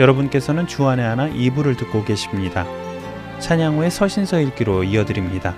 여러분께서는 주안의 하나 2부를 듣고 계십니다. 찬양 후에 서신서 읽기로 이어드립니다.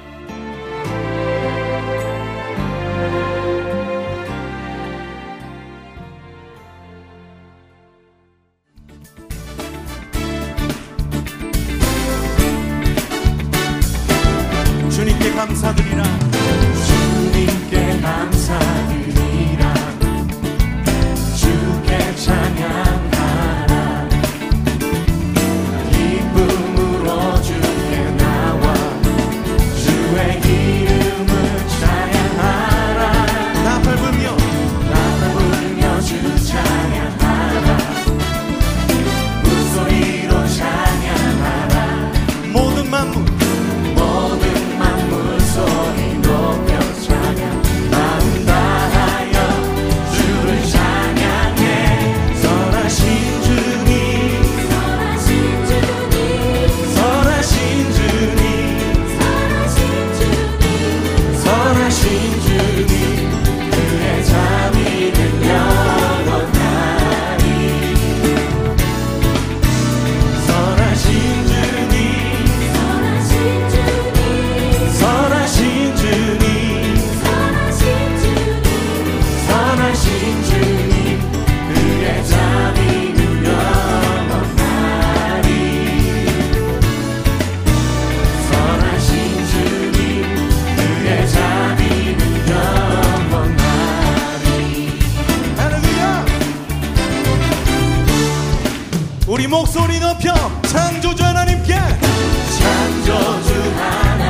우리 목소리 높여 창조주 하나님께. 창조주 하나님.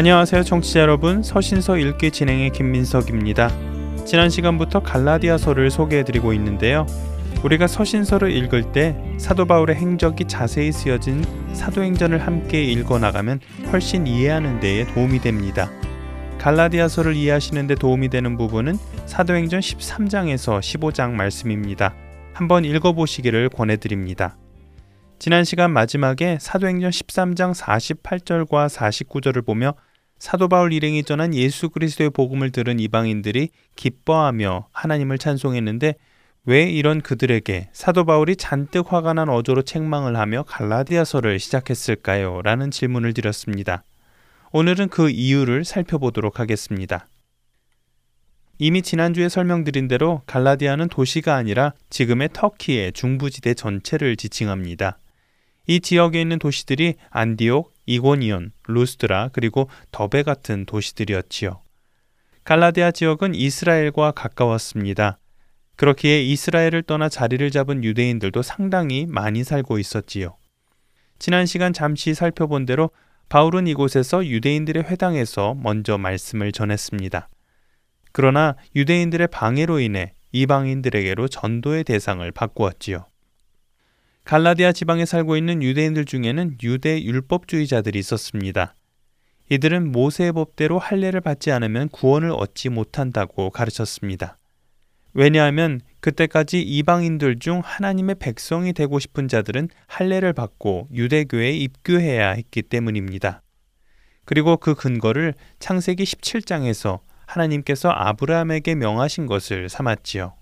안녕하세요, 청취자 여러분. 서신서 읽기 진행의 김민석입니다. 지난 시간부터 갈라디아서를 소개해드리고 있는데요. 우리가 서신서를 읽을 때 사도 바울의 행적이 자세히 쓰여진 사도행전을 함께 읽어 나가면 훨씬 이해하는 데에 도움이 됩니다. 갈라디아서를 이해하시는 데 도움이 되는 부분은 사도행전 13장에서 15장 말씀입니다. 한번 읽어 보시기를 권해 드립니다. 지난 시간 마지막에 사도행전 13장 48절과 49절을 보며 사도 바울 일행이 전한 예수 그리스도의 복음을 들은 이방인들이 기뻐하며 하나님을 찬송했는데 왜 이런 그들에게 사도 바울이 잔뜩 화가 난 어조로 책망을 하며 갈라디아서를 시작했을까요? 라는 질문을 드렸습니다. 오늘은 그 이유를 살펴보도록 하겠습니다. 이미 지난주에 설명드린 대로 갈라디아는 도시가 아니라 지금의 터키의 중부지대 전체를 지칭합니다. 이 지역에 있는 도시들이 안디옥, 이고니온, 루스드라 그리고 더베 같은 도시들이었지요. 갈라디아 지역은 이스라엘과 가까웠습니다. 그렇기에 이스라엘을 떠나 자리를 잡은 유대인들도 상당히 많이 살고 있었지요. 지난 시간 잠시 살펴본 대로 바울은 이곳에서 유대인들의 회당에서 먼저 말씀을 전했습니다. 그러나 유대인들의 방해로 인해 이방인들에게로 전도의 대상을 바꾸었지요. 갈라디아 지방에 살고 있는 유대인들 중에는 유대 율법주의자들이 있었습니다. 이들은 모세의 법대로 할례를 받지 않으면 구원을 얻지 못한다고 가르쳤습니다. 왜냐하면 그때까지 이방인들 중 하나님의 백성이 되고 싶은 자들은 할례를 받고 유대교에 입교해야 했기 때문입니다. 그리고 그 근거를 창세기 17장에서 하나님께서 아브라함에게 명하신 것을 삼았지요.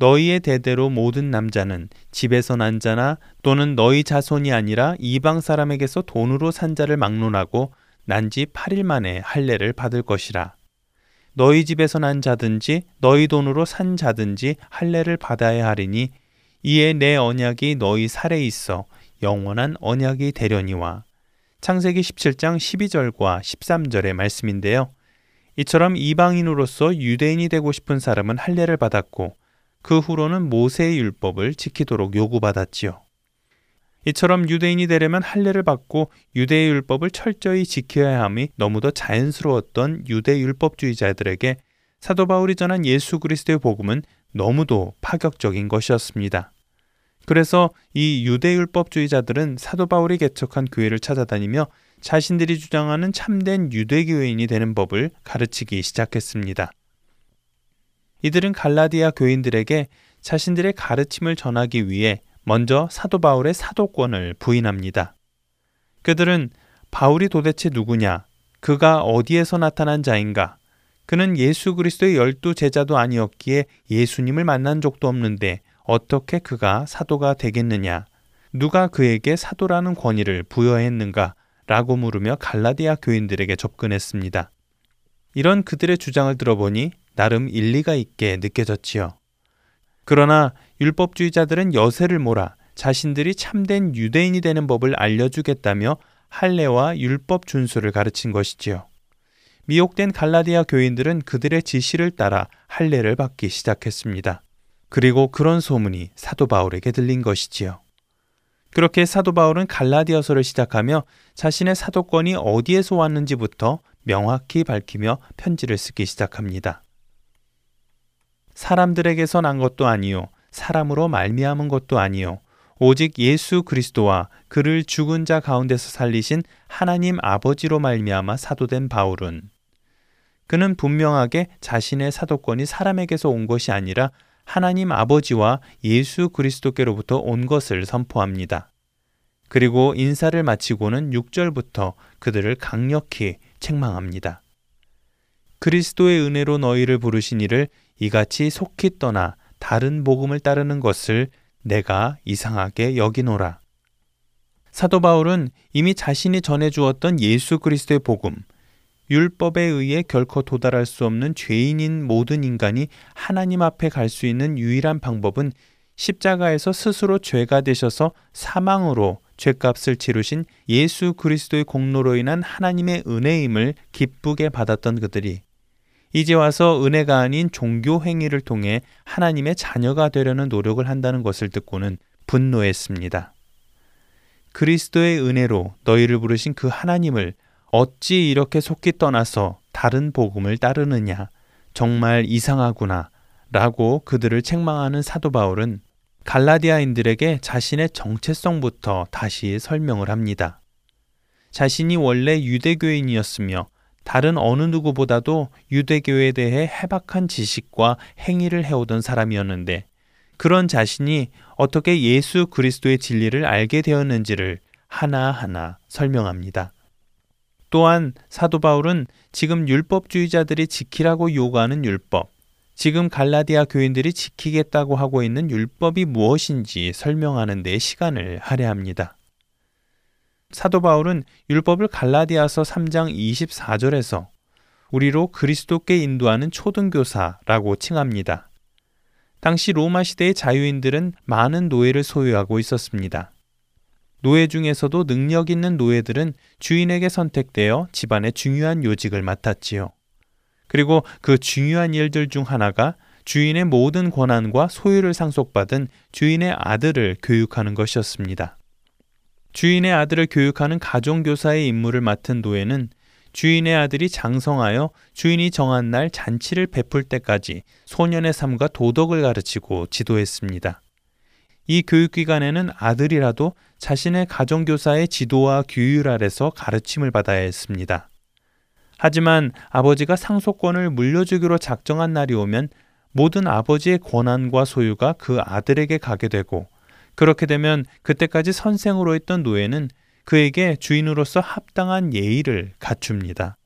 너희의 대대로 모든 남자는 집에서 난 자나 또는 너희 자손이 아니라 이방 사람에게서 돈으로 산 자를 막론하고 난 지 8일 만에 할례를 받을 것이라. 너희 집에서 난 자든지 너희 돈으로 산 자든지 할례를 받아야 하리니 이에 내 언약이 너희 살에 있어 영원한 언약이 되려니와. 창세기 17장 12절과 13절의 말씀인데요. 이처럼 이방인으로서 유대인이 되고 싶은 사람은 할례를 받았고 그 후로는 모세의 율법을 지키도록 요구받았지요. 이처럼 유대인이 되려면 할례를 받고 유대의 율법을 철저히 지켜야 함이 너무도 자연스러웠던 유대 율법주의자들에게 사도 바울이 전한 예수 그리스도의 복음은 너무도 파격적인 것이었습니다. 그래서 이 유대 율법주의자들은 사도 바울이 개척한 교회를 찾아다니며 자신들이 주장하는 참된 유대교인이 되는 법을 가르치기 시작했습니다. 이들은 갈라디아 교인들에게 자신들의 가르침을 전하기 위해 먼저 사도 바울의 사도권을 부인합니다. 그들은 바울이 도대체 누구냐? 그가 어디에서 나타난 자인가? 그는 예수 그리스도의 열두 제자도 아니었기에 예수님을 만난 적도 없는데 어떻게 그가 사도가 되겠느냐? 누가 그에게 사도라는 권위를 부여했는가? 라고 물으며 갈라디아 교인들에게 접근했습니다. 이런 그들의 주장을 들어보니 나름 일리가 있게 느껴졌지요. 그러나 율법주의자들은 여세를 몰아 자신들이 참된 유대인이 되는 법을 알려주겠다며 할례와 율법 준수를 가르친 것이지요. 미혹된 갈라디아 교인들은 그들의 지시를 따라 할례를 받기 시작했습니다. 그리고 그런 소문이 사도 바울에게 들린 것이지요. 그렇게 사도 바울은 갈라디아서를 시작하며 자신의 사도권이 어디에서 왔는지부터 명확히 밝히며 편지를 쓰기 시작합니다. 사람들에게서 난 것도 아니요 사람으로 말미암은 것도 아니요 오직 예수 그리스도와 그를 죽은 자 가운데서 살리신 하나님 아버지로 말미암아 사도된 바울은 그는 분명하게 자신의 사도권이 사람에게서 온 것이 아니라 하나님 아버지와 예수 그리스도께로부터 온 것을 선포합니다. 그리고 인사를 마치고는 6절부터 그들을 강력히 책망합니다. 그리스도의 은혜로 너희를 부르신 이를 이같이 속히 떠나 다른 복음을 따르는 것을 내가 이상하게 여기노라. 사도 바울은 이미 자신이 전해 주었던 예수 그리스도의 복음, 율법에 의해 결코 도달할 수 없는 죄인인 모든 인간이 하나님 앞에 갈 수 있는 유일한 방법은 십자가에서 스스로 죄가 되셔서 사망으로 죄값을 치르신 예수 그리스도의 공로로 인한 하나님의 은혜임을 기쁘게 받았던 그들이 이제 와서 은혜가 아닌 종교 행위를 통해 하나님의 자녀가 되려는 노력을 한다는 것을 듣고는 분노했습니다. 그리스도의 은혜로 너희를 부르신 그 하나님을 어찌 이렇게 속기 떠나서 다른 복음을 따르느냐. 정말 이상하구나. 라고 그들을 책망하는 사도 바울은 갈라디아인들에게 자신의 정체성부터 다시 설명을 합니다. 자신이 원래 유대교인이었으며 다른 어느 누구보다도 유대교에 대해 해박한 지식과 행위를 해오던 사람이었는데 그런 자신이 어떻게 예수 그리스도의 진리를 알게 되었는지를 하나하나 설명합니다. 또한 사도 바울은 지금 율법주의자들이 지키라고 요구하는 율법, 지금 갈라디아 교인들이 지키겠다고 하고 있는 율법이 무엇인지 설명하는 데 시간을 할애합니다. 사도 바울은 율법을 갈라디아서 3장 24절에서 우리로 그리스도께 인도하는 초등교사라고 칭합니다. 당시 로마 시대의 자유인들은 많은 노예를 소유하고 있었습니다. 노예 중에서도 능력 있는 노예들은 주인에게 선택되어 집안의 중요한 요직을 맡았지요. 그리고 그 중요한 일들 중 하나가 주인의 모든 권한과 소유를 상속받은 주인의 아들을 교육하는 것이었습니다. 주인의 아들을 교육하는 가정교사의 임무를 맡은 노예는 주인의 아들이 장성하여 주인이 정한 날 잔치를 베풀 때까지 소년의 삶과 도덕을 가르치고 지도했습니다. 이 교육기관에는 아들이라도 자신의 가정교사의 지도와 규율 아래서 가르침을 받아야 했습니다. 하지만 아버지가 상속권을 물려주기로 작정한 날이 오면 모든 아버지의 권한과 소유가 그 아들에게 가게 되고 그렇게 되면 그때까지 선생으로 있던 노예는 그에게 주인으로서 합당한 예의를 갖춥니다.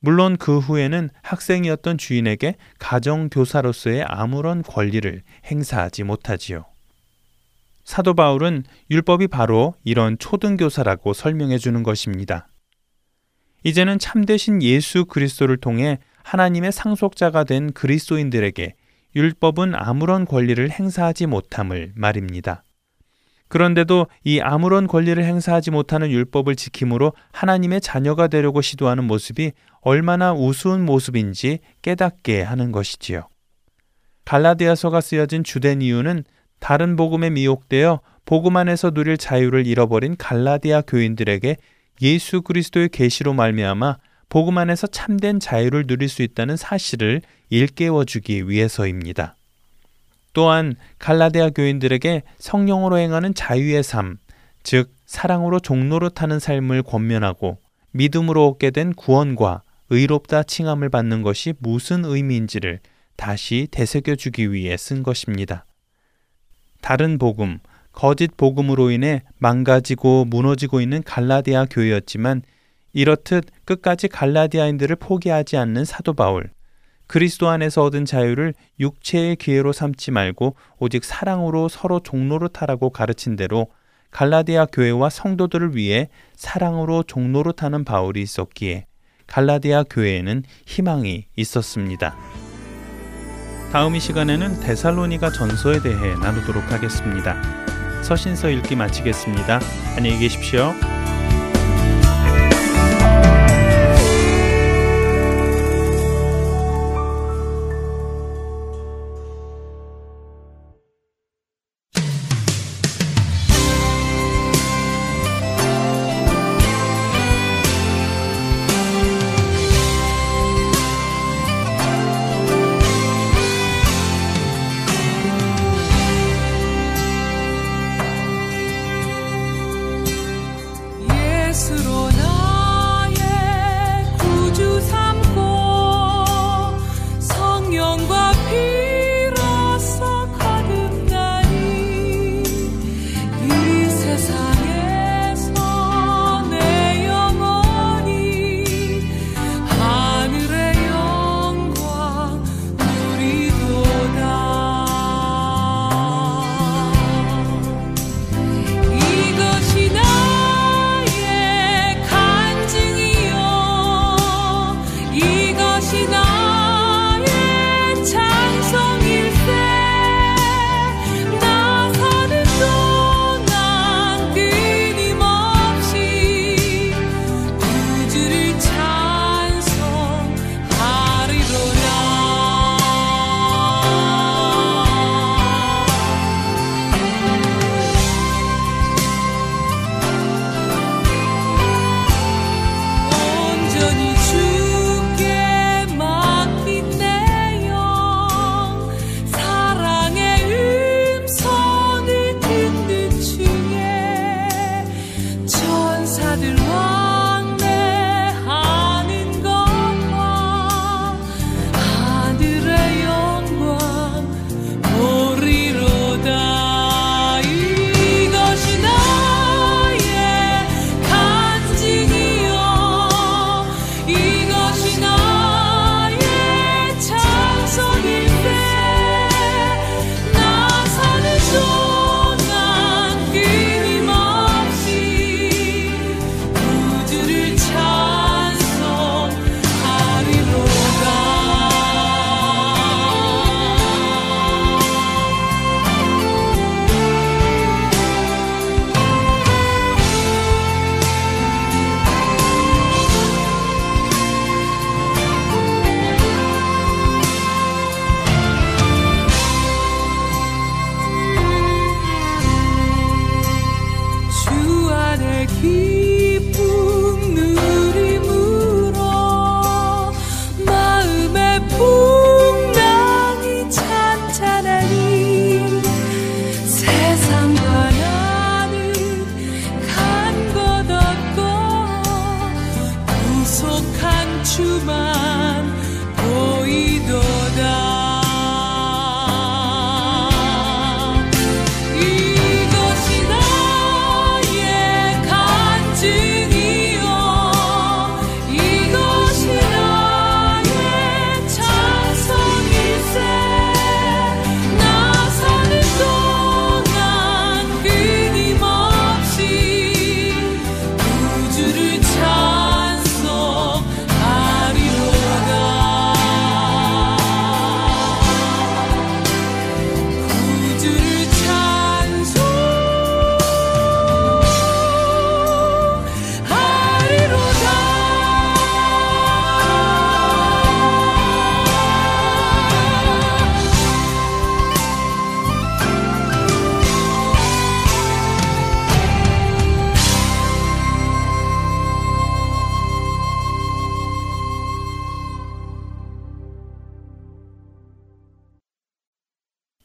물론 그 후에는 학생이었던 주인에게 가정교사로서의 아무런 권리를 행사하지 못하지요. 사도 바울은 율법이 바로 이런 초등교사라고 설명해 주는 것입니다. 이제는 참되신 예수 그리스도를 통해 하나님의 상속자가 된 그리스도인들에게 율법은 아무런 권리를 행사하지 못함을 말입니다. 그런데도 이 아무런 권리를 행사하지 못하는 율법을 지킴으로 하나님의 자녀가 되려고 시도하는 모습이 얼마나 우스운 모습인지 깨닫게 하는 것이지요. 갈라디아서가 쓰여진 주된 이유는 다른 복음에 미혹되어 복음 안에서 누릴 자유를 잃어버린 갈라디아 교인들에게 예수 그리스도의 계시로 말미암아 복음 안에서 참된 자유를 누릴 수 있다는 사실을 일깨워 주기 위해서입니다. 또한 갈라디아 교인들에게 성령으로 행하는 자유의 삶, 즉 사랑으로 종로로 타는 삶을 권면하고 믿음으로 얻게 된 구원과 의롭다 칭함을 받는 것이 무슨 의미인지를 다시 되새겨 주기 위해 쓴 것입니다. 다른 복음, 거짓 복음으로 인해 망가지고 무너지고 있는 갈라디아 교회였지만 이렇듯 끝까지 갈라디아인들을 포기하지 않는 사도 바울, 그리스도 안에서 얻은 자유를 육체의 기회로 삼지 말고 오직 사랑으로 서로 종로로 타라고 가르친 대로 갈라디아 교회와 성도들을 위해 사랑으로 종로로 타는 바울이 있었기에 갈라디아 교회에는 희망이 있었습니다. 다음 이 시간에는 데살로니가 전서에 대해 나누도록 하겠습니다. 서신서 읽기 마치겠습니다. 안녕히 계십시오.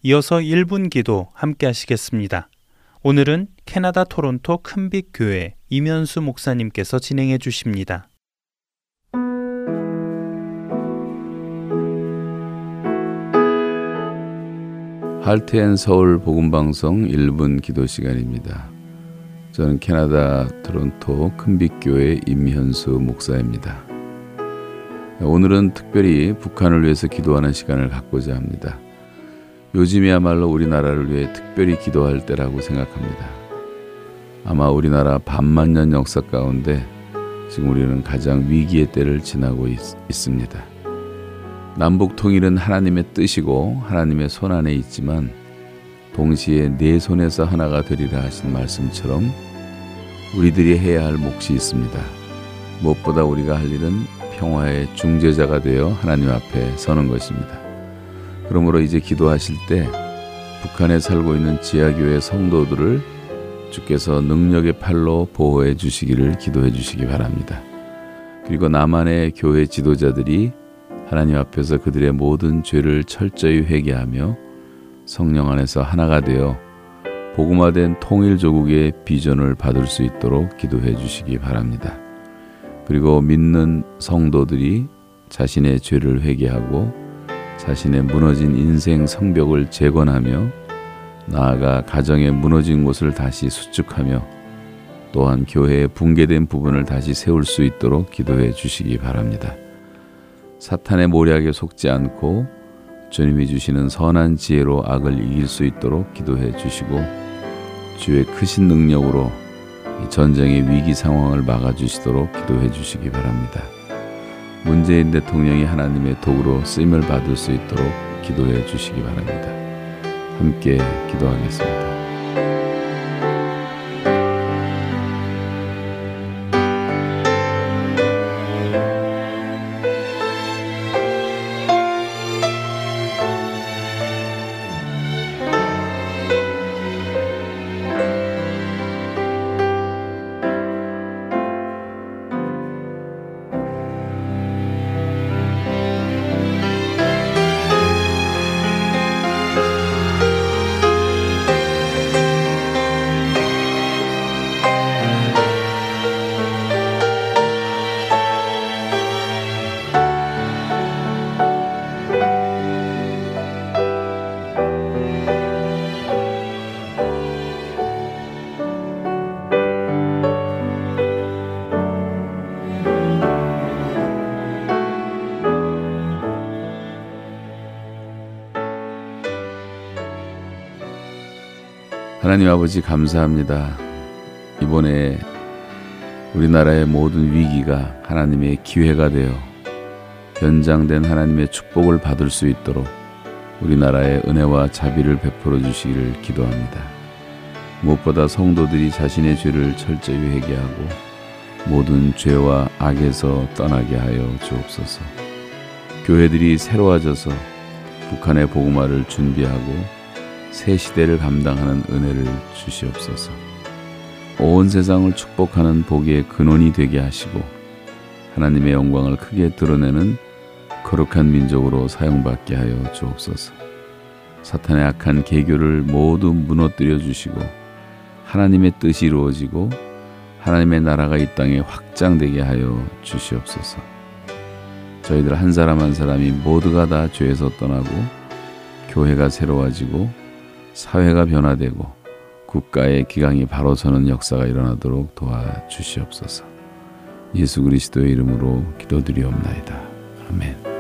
이어서 1분 기도 함께 하시겠습니다. 오늘은 캐나다 토론토 큰빛 교회 이면수 목사님께서 진행해 주십니다. 할트앤 서울 복음방송 1분 기도 시간입니다. 저는 캐나다 토론토 큰빛교회 임현수 목사입니다. 오늘은 특별히 북한을 위해서 기도하는 시간을 갖고자 합니다. 요즘이야말로 우리나라를 위해 특별히 기도할 때라고 생각합니다. 아마 우리나라 반만 년 역사 가운데 지금 우리는 가장 위기의 때를 지나고 있, 있습니다. 남북 통일은 하나님의 뜻이고 하나님의 손 안에 있지만 동시에 내 손에서 하나가 되리라 하신 말씀처럼 우리들이 해야 할 몫이 있습니다. 무엇보다 우리가 할 일은 평화의 중재자가 되어 하나님 앞에 서는 것입니다. 그러므로 이제 기도하실 때 북한에 살고 있는 지하교회 성도들을 주께서 능력의 팔로 보호해 주시기를 기도해 주시기 바랍니다. 그리고 남한의 교회 지도자들이 하나님 앞에서 그들의 모든 죄를 철저히 회개하며 성령 안에서 하나가 되어 복음화된 통일 조국의 비전을 받을 수 있도록 기도해 주시기 바랍니다. 그리고 믿는 성도들이 자신의 죄를 회개하고 자신의 무너진 인생 성벽을 재건하며 나아가 가정의 무너진 곳을 다시 수축하며 또한 교회의 붕괴된 부분을 다시 세울 수 있도록 기도해 주시기 바랍니다. 사탄의 모략에 속지 않고 주님이 주시는 선한 지혜로 악을 이길 수 있도록 기도해 주시고 주의 크신 능력으로 전쟁의 위기 상황을 막아주시도록 기도해 주시기 바랍니다. 문재인 대통령이 하나님의 도구로 쓰임을 받을 수 있도록 기도해 주시기 바랍니다. 함께 기도하겠습니다. 하나님 아버지 감사합니다. 이번에 우리나라의 모든 위기가 하나님의 기회가 되어 연장된 하나님의 축복을 받을 수 있도록 우리나라의 은혜와 자비를 베풀어 주시기를 기도합니다. 무엇보다 성도들이 자신의 죄를 철저히 회개하고 모든 죄와 악에서 떠나게 하여 주옵소서. 교회들이 새로워져서 북한의 복음화를 준비하고 새 시대를 감당하는 은혜를 주시옵소서. 온 세상을 축복하는 복의 근원이 되게 하시고 하나님의 영광을 크게 드러내는 거룩한 민족으로 사용받게 하여 주옵소서. 사탄의 악한 계교를 모두 무너뜨려 주시고 하나님의 뜻이 이루어지고 하나님의 나라가 이 땅에 확장되게 하여 주시옵소서. 저희들 한 사람 한 사람이 모두가 다 죄에서 떠나고 교회가 새로워지고 사회가 변화되고 국가의 기강이 바로 서는 역사가 일어나도록 도와주시옵소서. 예수 그리스도의 이름으로 기도드리옵나이다. 아멘.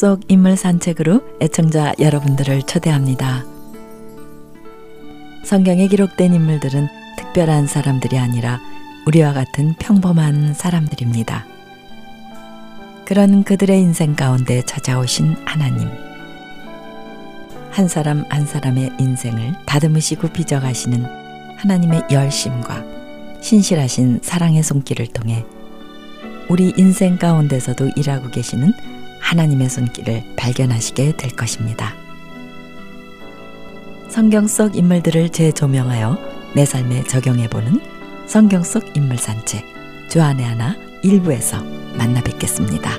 속 인물 산책으로 애청자 여러분들을 초대합니다. 성경에 기록된 인물들은 특별한 사람들이 아니라 우리와 같은 평범한 사람들입니다. 그런 그들의 인생 가운데 찾아오신 하나님. 한 사람 한 사람의 인생을 다듬으시고 빚어가시는 하나님의 열심과 신실하신 사랑의 손길을 통해 우리 인생 가운데서도 일하고 계시는 하나님의 손길을 발견하시게 될 것입니다. 성경 속 인물들을 재조명하여 내 삶에 적용해보는 성경 속 인물 산책 주안의 하나 일부에서 만나 뵙겠습니다.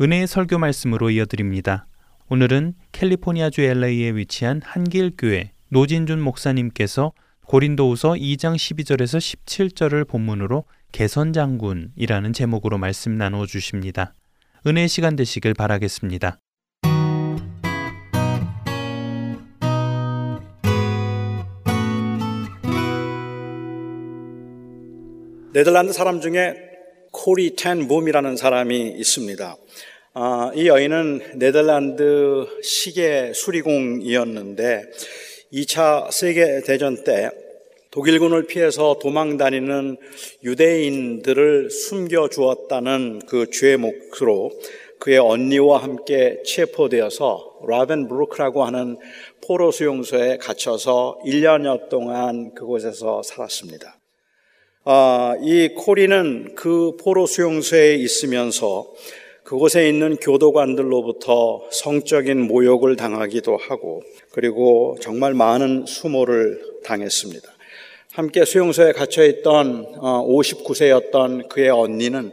은혜의 설교 말씀으로 이어드립니다. 오늘은 캘리포니아주 LA에 위치한 한길교회 노진준 목사님께서 고린도후서 2장 12절에서 17절을 본문으로 개선장군이라는 제목으로 말씀 나누어 주십니다. 은혜의 시간 되시길 바라겠습니다. 네덜란드 사람 중에 코리 텐 붐이라는 사람이 있습니다. 아, 이 여인은 네덜란드 시계 수리공이었는데 2차 세계대전 때 독일군을 피해서 도망 다니는 유대인들을 숨겨 주었다는 그 죄의 몫으로 그의 언니와 함께 체포되어서 라벤브루크라고 하는 포로 수용소에 갇혀서 1년여 동안 그곳에서 살았습니다. 아, 이 코리는 그 포로 수용소에 있으면서 그곳에 있는 교도관들로부터 성적인 모욕을 당하기도 하고 그리고 정말 많은 수모를 당했습니다. 함께 수용소에 갇혀 있던 59세였던 그의 언니는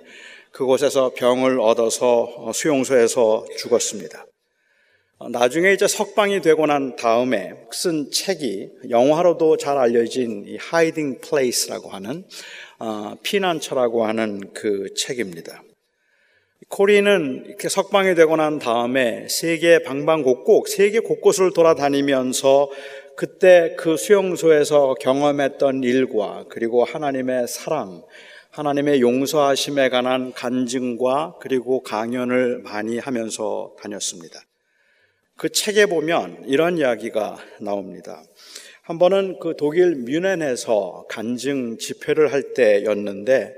그곳에서 병을 얻어서 수용소에서 죽었습니다. 나중에 이제 석방이 되고 난 다음에 쓴 책이 영화로도 잘 알려진 이 Hiding Place라고 하는 어, 피난처라고 하는 그 책입니다. 코리는 이렇게 석방이 되고 난 다음에 세계 방방곡곡, 세계 곳곳을 돌아다니면서 그때 그 수용소에서 경험했던 일과 그리고 하나님의 사랑, 하나님의 용서하심에 관한 간증과 그리고 강연을 많이 하면서 다녔습니다. 그 책에 보면 이런 이야기가 나옵니다. 한 번은 그 독일 뮌헨에서 간증 집회를 할 때였는데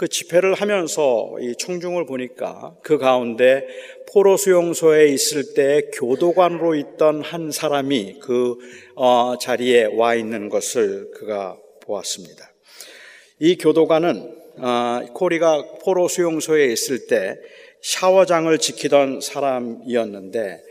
그 집회를 하면서 이 청중을 보니까 그 가운데 포로 수용소에 있을 때 교도관으로 있던 한 사람이 그 어, 자리에 와 있는 것을 그가 보았습니다. 이 교도관은 어, 코리가 포로 수용소에 있을 때 샤워장을 지키던 사람이었는데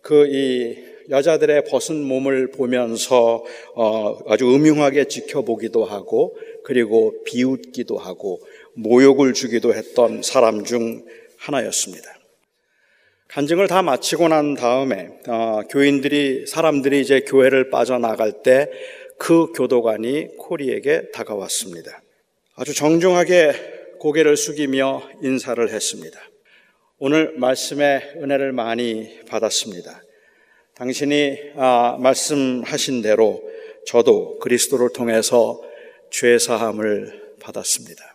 그이 여자들의 벗은 몸을 보면서 어, 아주 음흉하게 지켜보기도 하고 그리고 비웃기도 하고 모욕을 주기도 했던 사람 중 하나였습니다. 간증을 다 마치고 난 다음에 어, 교인들이 사람들이 이제 교회를 빠져나갈 때 그 교도관이 코리에게 다가왔습니다. 아주 정중하게 고개를 숙이며 인사를 했습니다. 오늘 말씀의 은혜를 많이 받았습니다. 당신이 아, 말씀하신 대로 저도 그리스도를 통해서 죄 사함을 받았습니다.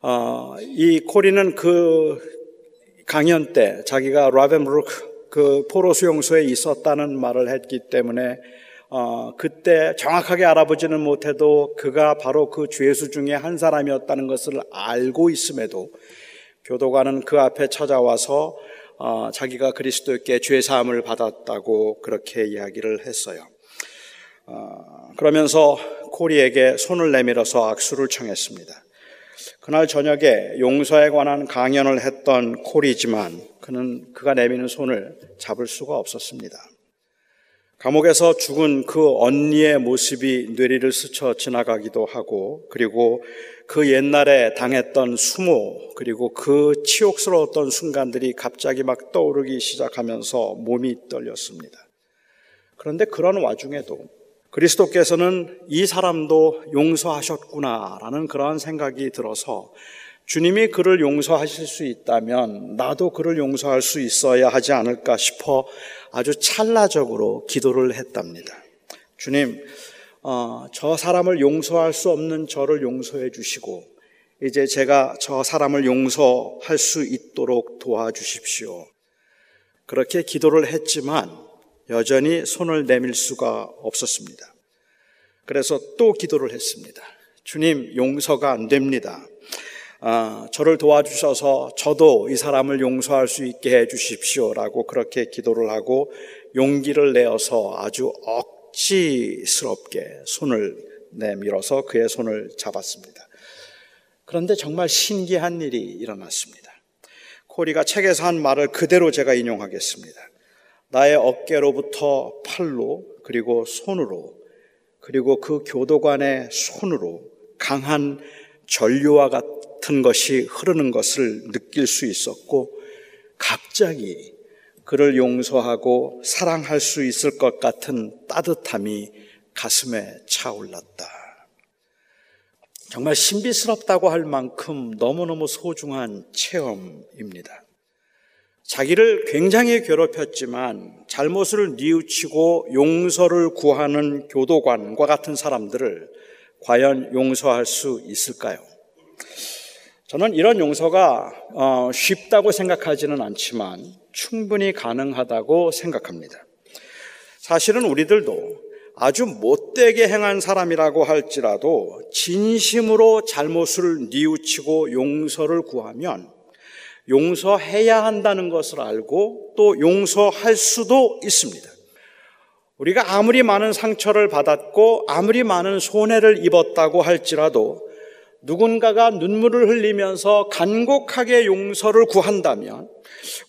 아, 이 코리는 그 강연 때 자기가 라벤브루크 그 포로 수용소에 있었다는 말을 했기 때문에 어, 그때 정확하게 알아보지는 못해도 그가 바로 그 죄수 중에 한 사람이었다는 것을 알고 있음에도 교도관은 그 앞에 찾아와서 어, 자기가 그리스도께 죄 사함을 받았다고 그렇게 이야기를 했어요. 어, 그러면서 코리에게 손을 내밀어서 악수를 청했습니다. 그날 저녁에 용서에 관한 강연을 했던 코리지만 그는 그가 내미는 손을 잡을 수가 없었습니다. 감옥에서 죽은 그 언니의 모습이 뇌리를 스쳐 지나가기도 하고 그리고 그 옛날에 당했던 수모 그리고 그 치욕스러웠던 순간들이 갑자기 막 떠오르기 시작하면서 몸이 떨렸습니다. 그런데 그런 와중에도 그리스도께서는 이 사람도 용서하셨구나라는 그러한 생각이 들어서 주님이 그를 용서하실 수 있다면 나도 그를 용서할 수 있어야 하지 않을까 싶어 아주 찰나적으로 기도를 했답니다. 주님, 어, 저 사람을 용서할 수 없는 저를 용서해 주시고, 이제 제가 저 사람을 용서할 수 있도록 도와주십시오. 그렇게 기도를 했지만 여전히 손을 내밀 수가 없었습니다. 그래서 또 기도를 했습니다. 주님, 용서가 안 됩니다. 아, 저를 도와주셔서 저도 이 사람을 용서할 수 있게 해 주십시오라고 그렇게 기도를 하고 용기를 내어서 아주 억지스럽게 손을 내밀어서 그의 손을 잡았습니다. 그런데 정말 신기한 일이 일어났습니다. 코리가 책에서 한 말을 그대로 제가 인용하겠습니다. 나의 어깨로부터 팔로 그리고 손으로 그리고 그 교도관의 손으로 강한 전류와 같은 것이 흐르는 것을 느낄 수 있었고 갑자기 그를 용서하고 사랑할 수 있을 것 같은 따뜻함이 가슴에 차올랐다. 정말 신비스럽다고 할 만큼 너무너무 소중한 체험입니다. 자기를 굉장히 괴롭혔지만 잘못을 뉘우치고 용서를 구하는 교도관과 같은 사람들을 과연 용서할 수 있을까요? 저는 이런 용서가 어, 쉽다고 생각하지는 않지만 충분히 가능하다고 생각합니다. 사실은 우리들도 아주 못되게 행한 사람이라고 할지라도 진심으로 잘못을 뉘우치고 용서를 구하면 용서해야 한다는 것을 알고 또 용서할 수도 있습니다. 우리가 아무리 많은 상처를 받았고 아무리 많은 손해를 입었다고 할지라도 누군가가 눈물을 흘리면서 간곡하게 용서를 구한다면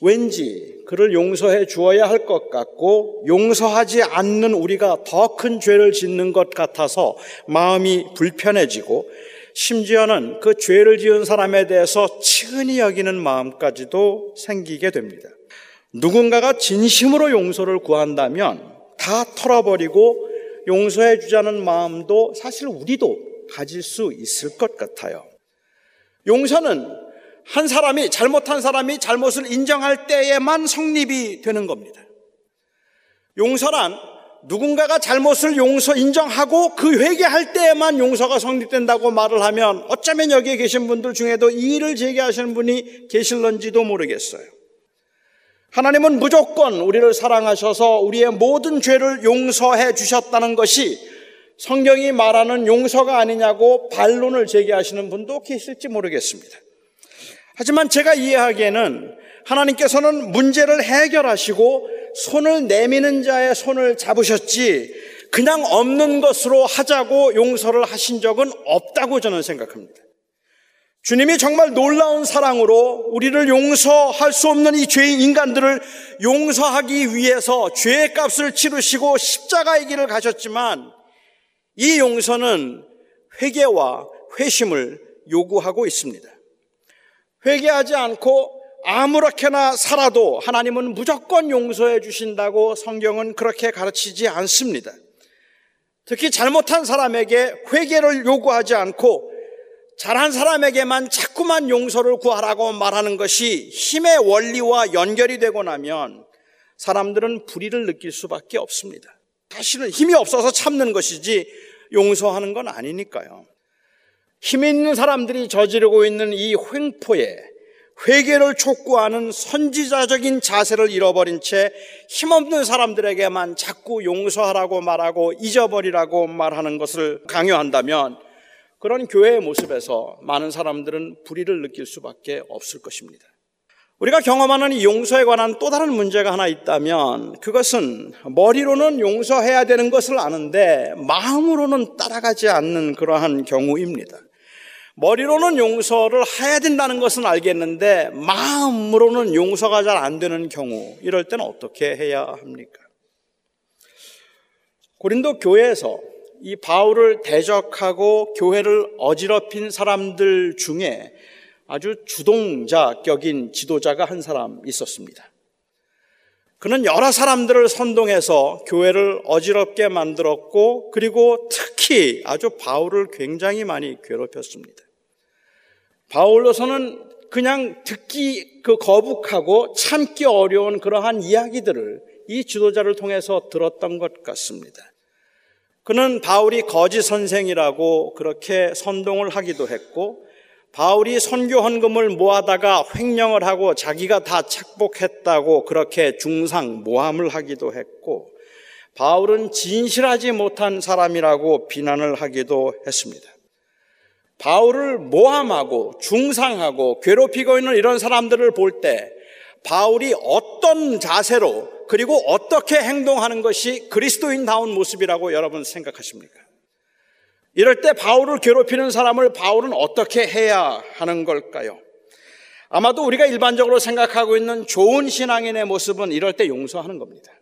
왠지 그를 용서해 주어야 할 것 같고 용서하지 않는 우리가 더 큰 죄를 짓는 것 같아서 마음이 불편해지고 심지어는 그 죄를 지은 사람에 대해서 치근히 여기는 마음까지도 생기게 됩니다. 누군가가 진심으로 용서를 구한다면 다 털어버리고 용서해 주자는 마음도 사실 우리도 가질 수 있을 것 같아요. 용서는 한 사람이, 잘못한 사람이 잘못을 인정할 때에만 성립이 되는 겁니다. 용서란 누군가가 잘못을 용서 인정하고 그 회개할 때에만 용서가 성립된다고 말을 하면 어쩌면 여기에 계신 분들 중에도 이 일을 제기하시는 분이 계실런지도 모르겠어요. 하나님은 무조건 우리를 사랑하셔서 우리의 모든 죄를 용서해 주셨다는 것이 성경이 말하는 용서가 아니냐고 반론을 제기하시는 분도 계실지 모르겠습니다. 하지만 제가 이해하기에는 하나님께서는 문제를 해결하시고 손을 내미는 자의 손을 잡으셨지 그냥 없는 것으로 하자고 용서를 하신 적은 없다고 저는 생각합니다. 주님이 정말 놀라운 사랑으로 우리를 용서할 수 없는 이 죄인 인간들을 용서하기 위해서 죄의 값을 치르시고 십자가의 길을 가셨지만 이 용서는 회개와 회심을 요구하고 있습니다. 회개하지 않고 아무렇게나 살아도 하나님은 무조건 용서해 주신다고 성경은 그렇게 가르치지 않습니다. 특히 잘못한 사람에게 회개를 요구하지 않고 잘한 사람에게만 자꾸만 용서를 구하라고 말하는 것이 힘의 원리와 연결이 되고 나면 사람들은 불의를 느낄 수밖에 없습니다. 사실은 힘이 없어서 참는 것이지 용서하는 건 아니니까요. 힘 있는 사람들이 저지르고 있는 이 횡포에 회개를 촉구하는 선지자적인 자세를 잃어버린 채 힘없는 사람들에게만 자꾸 용서하라고 말하고 잊어버리라고 말하는 것을 강요한다면 그런 교회의 모습에서 많은 사람들은 불의를 느낄 수밖에 없을 것입니다. 우리가 경험하는 이 용서에 관한 또 다른 문제가 하나 있다면 그것은 머리로는 용서해야 되는 것을 아는데 마음으로는 따라가지 않는 그러한 경우입니다. 머리로는 용서를 해야 된다는 것은 알겠는데 마음으로는 용서가 잘 안 되는 경우 이럴 때는 어떻게 해야 합니까? 고린도 교회에서 이 바울을 대적하고 교회를 어지럽힌 사람들 중에 아주 주동자격인 지도자가 한 사람 있었습니다. 그는 여러 사람들을 선동해서 교회를 어지럽게 만들었고 그리고 특히 아주 바울을 굉장히 많이 괴롭혔습니다. 바울로서는 그냥 듣기 그 거북하고 참기 어려운 그러한 이야기들을 이 지도자를 통해서 들었던 것 같습니다. 그는 바울이 거짓 선생이라고 그렇게 선동을 하기도 했고 바울이 선교 헌금을 모아다가 횡령을 하고 자기가 다 착복했다고 그렇게 중상 모함을 하기도 했고 바울은 진실하지 못한 사람이라고 비난을 하기도 했습니다. 바울을 모함하고 중상하고 괴롭히고 있는 이런 사람들을 볼 때 바울이 어떤 자세로 그리고 어떻게 행동하는 것이 그리스도인다운 모습이라고 여러분 생각하십니까? 이럴 때 바울을 괴롭히는 사람을 바울은 어떻게 해야 하는 걸까요? 아마도 우리가 일반적으로 생각하고 있는 좋은 신앙인의 모습은 이럴 때 용서하는 겁니다.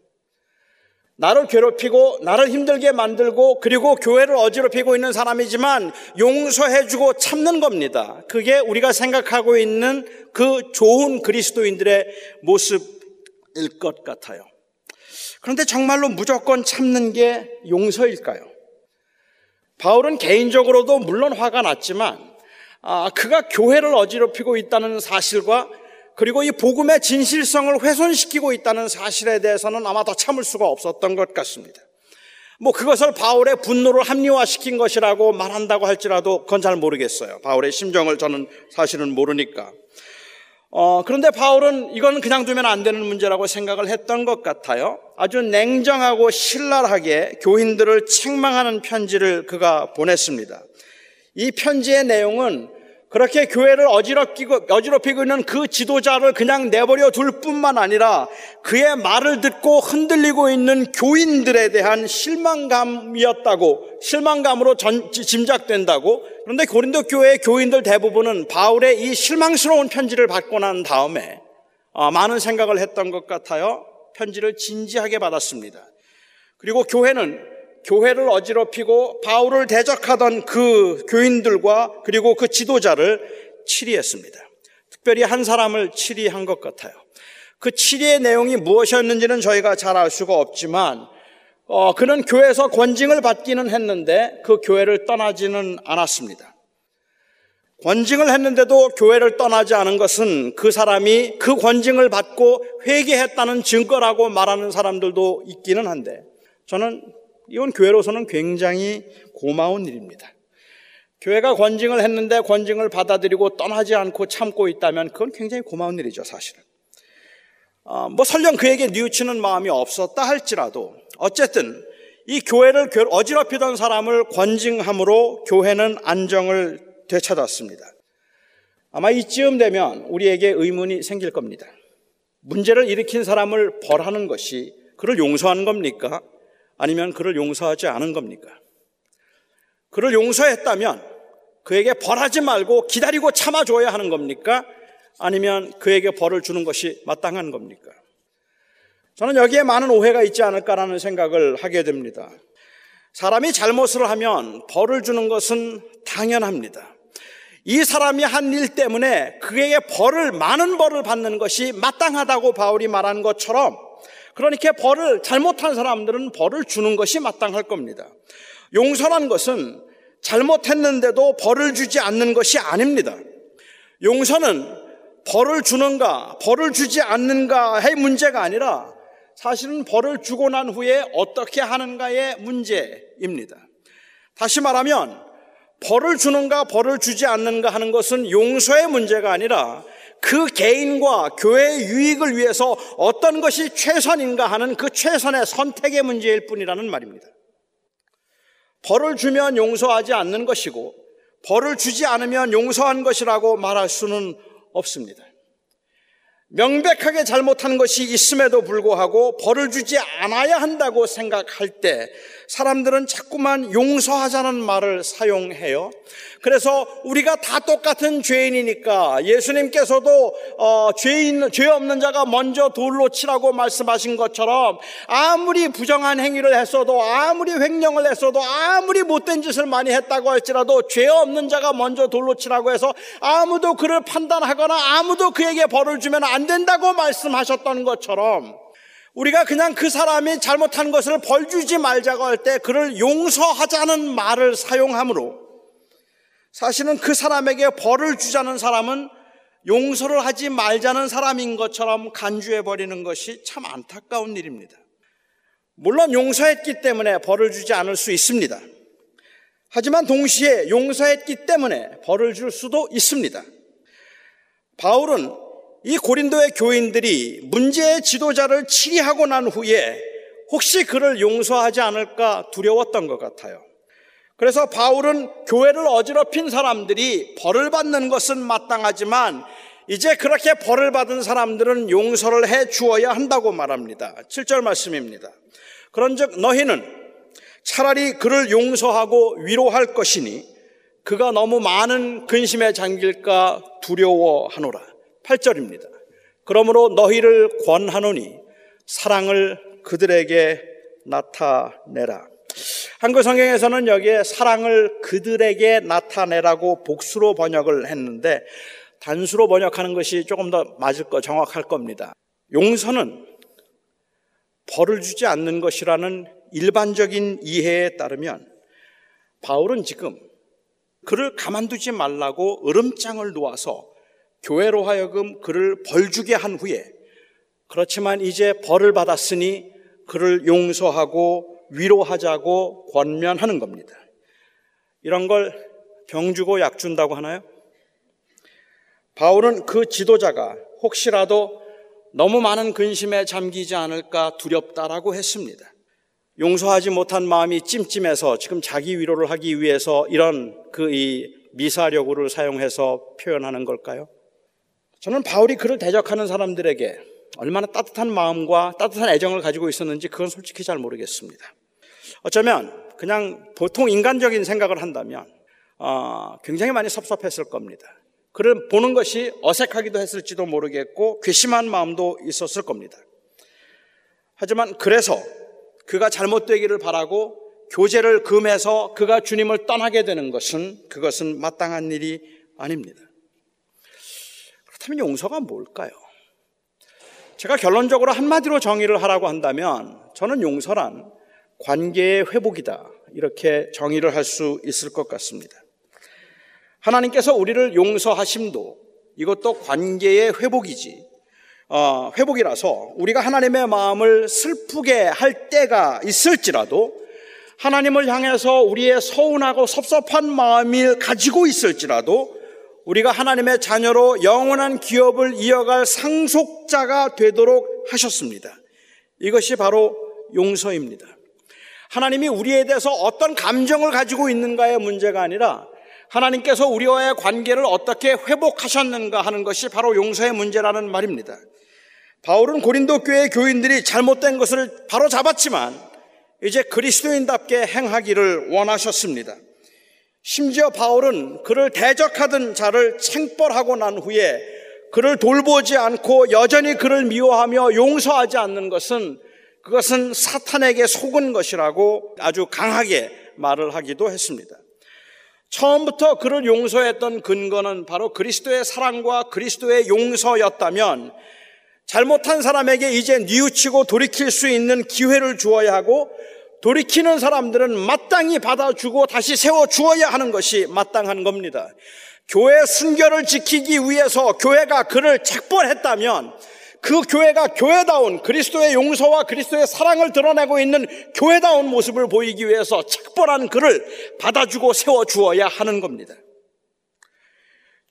나를 괴롭히고 나를 힘들게 만들고 그리고 교회를 어지럽히고 있는 사람이지만 용서해주고 참는 겁니다. 그게 우리가 생각하고 있는 그 좋은 그리스도인들의 모습일 것 같아요. 그런데 정말로 무조건 참는 게 용서일까요? 바울은 개인적으로도 물론 화가 났지만 아, 그가 교회를 어지럽히고 있다는 사실과 그리고 이 복음의 진실성을 훼손시키고 있다는 사실에 대해서는 아마 더 참을 수가 없었던 것 같습니다. 뭐 그것을 바울의 분노를 합리화시킨 것이라고 말한다고 할지라도 그건 잘 모르겠어요. 바울의 심정을 저는 사실은 모르니까. 어, 그런데 바울은 이건 그냥 두면 안 되는 문제라고 생각을 했던 것 같아요. 아주 냉정하고 신랄하게 교인들을 책망하는 편지를 그가 보냈습니다. 이 편지의 내용은 그렇게 교회를 어지럽히고, 어지럽히고 있는 그 지도자를 그냥 내버려 둘 뿐만 아니라 그의 말을 듣고 흔들리고 있는 교인들에 대한 실망감이었다고, 실망감으로 전, 짐작된다고. 그런데 고린도 교회의 교인들 대부분은 바울의 이 실망스러운 편지를 받고 난 다음에 어, 많은 생각을 했던 것 같아요. 편지를 진지하게 받았습니다. 그리고 교회는 교회를 어지럽히고 바울을 대적하던 그 교인들과 그리고 그 지도자를 치리했습니다. 특별히 한 사람을 치리한 것 같아요. 그 치리의 내용이 무엇이었는지는 저희가 잘 알 수가 없지만 어, 그는 교회에서 권징을 받기는 했는데 그 교회를 떠나지는 않았습니다. 권징을 했는데도 교회를 떠나지 않은 것은 그 사람이 그 권징을 받고 회개했다는 증거라고 말하는 사람들도 있기는 한데 저는 이건 교회로서는 굉장히 고마운 일입니다. 교회가 권징을 했는데 권징을 받아들이고 떠나지 않고 참고 있다면 그건 굉장히 고마운 일이죠, 사실은. 어, 뭐 설령 그에게 뉘우치는 마음이 없었다 할지라도 어쨌든 이 교회를 어지럽히던 사람을 권징함으로 교회는 안정을 되찾았습니다. 아마 이쯤 되면 우리에게 의문이 생길 겁니다. 문제를 일으킨 사람을 벌하는 것이 그를 용서하는 겁니까? 아니면 그를 용서하지 않은 겁니까? 그를 용서했다면 그에게 벌하지 말고 기다리고 참아줘야 하는 겁니까? 아니면 그에게 벌을 주는 것이 마땅한 겁니까? 저는 여기에 많은 오해가 있지 않을까라는 생각을 하게 됩니다. 사람이 잘못을 하면 벌을 주는 것은 당연합니다. 이 사람이 한 일 때문에 그에게 벌을, 많은 벌을 받는 것이 마땅하다고 바울이 말한 것처럼 그러니까 벌을 잘못한 사람들은 벌을 주는 것이 마땅할 겁니다. 용서란 것은 잘못했는데도 벌을 주지 않는 것이 아닙니다. 용서는 벌을 주는가, 벌을 주지 않는가의 문제가 아니라 사실은 벌을 주고 난 후에 어떻게 하는가의 문제입니다. 다시 말하면 벌을 주는가, 벌을 주지 않는가 하는 것은 용서의 문제가 아니라 그 개인과 교회의 유익을 위해서 어떤 것이 최선인가 하는 그 최선의 선택의 문제일 뿐이라는 말입니다. 벌을 주면 용서하지 않는 것이고 벌을 주지 않으면 용서한 것이라고 말할 수는 없습니다. 명백하게 잘못한 것이 있음에도 불구하고 벌을 주지 않아야 한다고 생각할 때 사람들은 자꾸만 용서하자는 말을 사용해요. 그래서 우리가 다 똑같은 죄인이니까 예수님께서도 어, 죄인 죄 없는 자가 먼저 돌로 치라고 말씀하신 것처럼 아무리 부정한 행위를 했어도 아무리 횡령을 했어도 아무리 못된 짓을 많이 했다고 할지라도 죄 없는 자가 먼저 돌로 치라고 해서 아무도 그를 판단하거나 아무도 그에게 벌을 주면 안 된다고 말씀하셨던 것처럼 우리가 그냥 그 사람이 잘못한 것을 벌 주지 말자고 할 때 그를 용서하자는 말을 사용하므로 사실은 그 사람에게 벌을 주자는 사람은 용서를 하지 말자는 사람인 것처럼 간주해 버리는 것이 참 안타까운 일입니다. 물론 용서했기 때문에 벌을 주지 않을 수 있습니다. 하지만 동시에 용서했기 때문에 벌을 줄 수도 있습니다. 바울은 이 고린도의 교인들이 문제의 지도자를 치리하고 난 후에 혹시 그를 용서하지 않을까 두려웠던 것 같아요. 그래서 바울은 교회를 어지럽힌 사람들이 벌을 받는 것은 마땅하지만 이제 그렇게 벌을 받은 사람들은 용서를 해 주어야 한다고 말합니다. 7절 말씀입니다. 그런즉 너희는 차라리 그를 용서하고 위로할 것이니 그가 너무 많은 근심에 잠길까 두려워하노라. 8절입니다. 그러므로 너희를 권하노니 사랑을 그들에게 나타내라. 한글 성경에서는 여기에 사랑을 그들에게 나타내라고 복수로 번역을 했는데 단수로 번역하는 것이 조금 더 맞을 거 정확할 겁니다. 용서는 벌을 주지 않는 것이라는 일반적인 이해에 따르면 바울은 지금 그를 가만두지 말라고 으름장을 놓아서 교회로 하여금 그를 벌주게 한 후에 그렇지만 이제 벌을 받았으니 그를 용서하고 위로하자고 권면하는 겁니다. 이런 걸 병주고 약 준다고 하나요? 바울은 그 지도자가 혹시라도 너무 많은 근심에 잠기지 않을까 두렵다라고 했습니다. 용서하지 못한 마음이 찜찜해서 지금 자기 위로를 하기 위해서 이런 그 이 미사력을 사용해서 표현하는 걸까요? 저는 바울이 그를 대적하는 사람들에게 얼마나 따뜻한 마음과 따뜻한 애정을 가지고 있었는지 그건 솔직히 잘 모르겠습니다. 어쩌면 그냥 보통 인간적인 생각을 한다면 어, 굉장히 많이 섭섭했을 겁니다. 그를 보는 것이 어색하기도 했을지도 모르겠고 괘씸한 마음도 있었을 겁니다. 하지만 그래서 그가 잘못되기를 바라고 교제를 금해서 그가 주님을 떠나게 되는 것은 그것은 마땅한 일이 아닙니다. 그렇다면 용서가 뭘까요? 제가 결론적으로 한마디로 정의를 하라고 한다면 저는 용서란 관계의 회복이다. 이렇게 정의를 할 수 있을 것 같습니다. 하나님께서 우리를 용서하심도 이것도 관계의 회복이지. 어, 회복이라서 우리가 하나님의 마음을 슬프게 할 때가 있을지라도 하나님을 향해서 우리의 서운하고 섭섭한 마음을 가지고 있을지라도 우리가 하나님의 자녀로 영원한 기업을 이어갈 상속자가 되도록 하셨습니다. 이것이 바로 용서입니다. 하나님이 우리에 대해서 어떤 감정을 가지고 있는가의 문제가 아니라 하나님께서 우리와의 관계를 어떻게 회복하셨는가 하는 것이 바로 용서의 문제라는 말입니다. 바울은 고린도 교회 교인들이 잘못된 것을 바로 잡았지만 이제 그리스도인답게 행하기를 원하셨습니다. 심지어 바울은 그를 대적하던 자를 챙벌하고 난 후에 그를 돌보지 않고 여전히 그를 미워하며 용서하지 않는 것은 그것은 사탄에게 속은 것이라고 아주 강하게 말을 하기도 했습니다. 처음부터 그를 용서했던 근거는 바로 그리스도의 사랑과 그리스도의 용서였다면 잘못한 사람에게 이제 뉘우치고 돌이킬 수 있는 기회를 주어야 하고 돌이키는 사람들은 마땅히 받아주고 다시 세워 주어야 하는 것이 마땅한 겁니다. 교회 순결을 지키기 위해서 교회가 그를 책벌했다면 그 교회가 교회다운 그리스도의 용서와 그리스도의 사랑을 드러내고 있는 교회다운 모습을 보이기 위해서 책벌한 그를 받아주고 세워 주어야 하는 겁니다.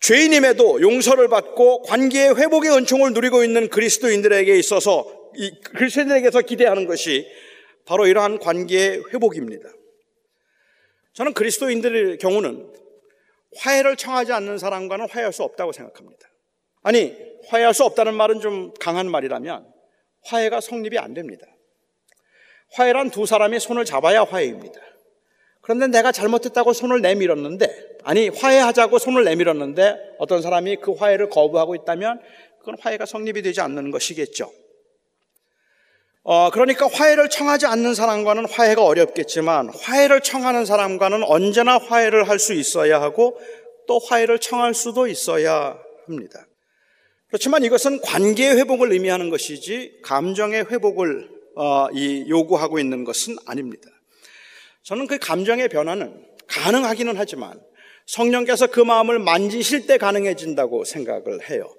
죄인임에도 용서를 받고 관계의 회복의 은총을 누리고 있는 그리스도인들에게 있어서 이 그리스도인들에게서 기대하는 것이 바로 이러한 관계의 회복입니다. 저는 그리스도인들의 경우는 화해를 청하지 않는 사람과는 화해할 수 없다고 생각합니다. 아니, 화해할 수 없다는 말은 좀 강한 말이라면 화해가 성립이 안 됩니다. 화해란 두 사람이 손을 잡아야 화해입니다. 그런데 내가 잘못했다고 손을 내밀었는데, 아니, 화해하자고 손을 내밀었는데 어떤 사람이 그 화해를 거부하고 있다면 그건 화해가 성립이 되지 않는 것이겠죠. 어, 그러니까 화해를 청하지 않는 사람과는 화해가 어렵겠지만 화해를 청하는 사람과는 언제나 화해를 할 수 있어야 하고 또 화해를 청할 수도 있어야 합니다. 그렇지만 이것은 관계의 회복을 의미하는 것이지 감정의 회복을 어, 이 요구하고 있는 것은 아닙니다. 저는 그 감정의 변화는 가능하기는 하지만 성령께서 그 마음을 만지실 때 가능해진다고 생각을 해요.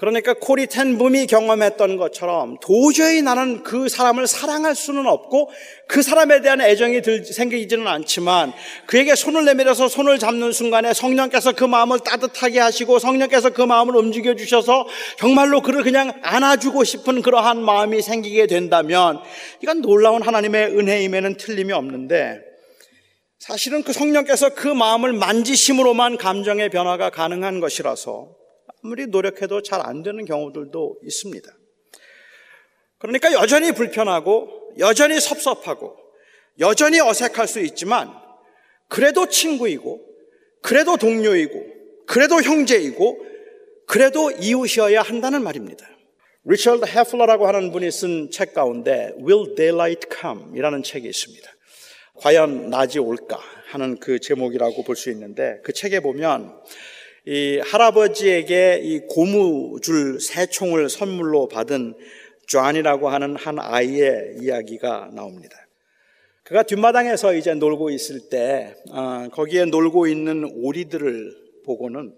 그러니까 코리 텐붐이 경험했던 것처럼 도저히 나는 그 사람을 사랑할 수는 없고 그 사람에 대한 애정이 들, 생기지는 않지만 그에게 손을 내밀어서 손을 잡는 순간에 성령께서 그 마음을 따뜻하게 하시고 성령께서 그 마음을 움직여 주셔서 정말로 그를 그냥 안아주고 싶은 그러한 마음이 생기게 된다면 이건 놀라운 하나님의 은혜임에는 틀림이 없는데 사실은 그 성령께서 그 마음을 만지심으로만 감정의 변화가 가능한 것이라서 아무리 노력해도 잘 안 되는 경우들도 있습니다. 그러니까 여전히 불편하고 여전히 섭섭하고 여전히 어색할 수 있지만 그래도 친구이고 그래도 동료이고 그래도 형제이고 그래도 이웃이어야 한다는 말입니다. 리처드 헤플러라고 하는 분이 쓴 책 가운데 Will Daylight Come? 이라는 책이 있습니다. 과연 낮이 올까 하는 그 제목이라고 볼 수 있는데 그 책에 보면 이 할아버지에게 이 고무줄 세 총을 선물로 받은 존이라고 하는 한 아이의 이야기가 나옵니다. 그가 뒷마당에서 이제 놀고 있을 때 어, 거기에 놀고 있는 오리들을 보고는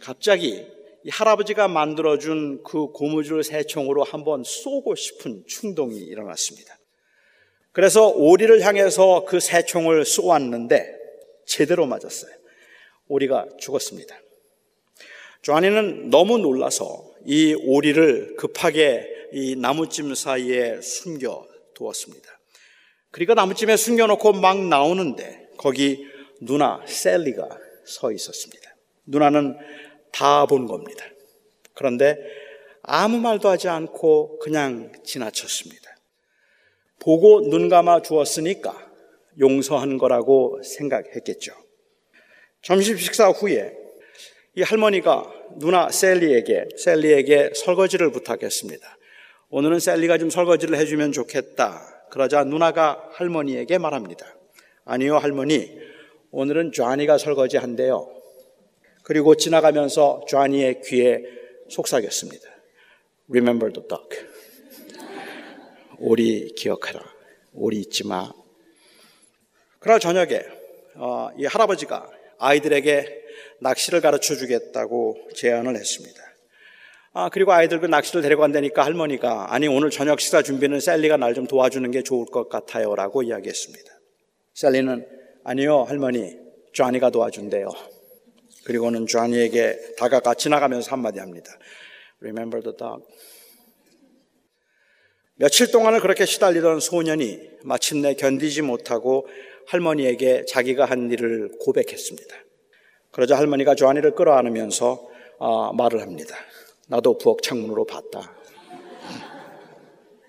갑자기 이 할아버지가 만들어준 그 고무줄 새총으로 한번 쏘고 싶은 충동이 일어났습니다. 그래서 오리를 향해서 그 새총을 쏘았는데 제대로 맞았어요. 오리가 죽었습니다. 조안이는 너무 놀라서 이 오리를 급하게 이 나무찜 사이에 숨겨 두었습니다. 그리고 나무찜에 숨겨놓고 막 나오는데 거기 누나 셀리가 서 있었습니다. 누나는 다 본 겁니다. 그런데 아무 말도 하지 않고 그냥 지나쳤습니다. 보고 눈 감아 주었으니까 용서한 거라고 생각했겠죠. 점심 식사 후에 이 할머니가 누나 셀리에게 셀리에게 설거지를 부탁했습니다. 오늘은 셀리가 좀 설거지를 해주면 좋겠다. 그러자 누나가 할머니에게 말합니다. 아니요 할머니 오늘은 쟈니가 설거지한대요. 그리고 지나가면서 쟈니의 귀에 속삭였습니다. Remember the duck. 오리 기억하라. 오리 잊지 마. 그날 저녁에 어, 이 할아버지가 아이들에게 낚시를 가르쳐 주겠다고 제안을 했습니다. 아, 그리고 아이들 그 낚시를 데려간다니까 할머니가 아니 오늘 저녁 식사 준비는 셀리가 날 좀 도와주는 게 좋을 것 같아요 라고 이야기했습니다. 셀리는 아니요 할머니 쟈니가 도와준대요. 그리고는 쟈니에게 다가가 지나가면서 한마디 합니다. Remember the dog. 며칠 동안을 그렇게 시달리던 소년이 마침내 견디지 못하고 할머니에게 자기가 한 일을 고백했습니다. 그러자 할머니가 조안이를 끌어안으면서 어, 말을 합니다. 나도 부엌 창문으로 봤다.